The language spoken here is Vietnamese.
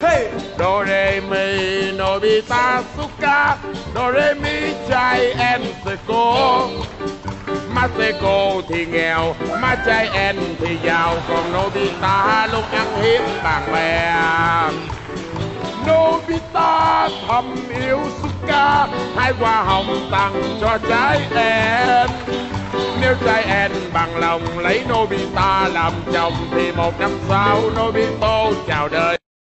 Hey! Do, re, mi Nobita Suka Do, re, mi, trai, em se cô. Maseko thì nghèo Má trai, em, thì giàu. Còn Nobita luôn ăn hiếp bạn bè. Nobita thầm yêu Suka Hai hoa hồng tặng cho trái em. Nếu trai em bằng lòng, lấy Nobita làm chồng Thì một năm sau nobito chào đời.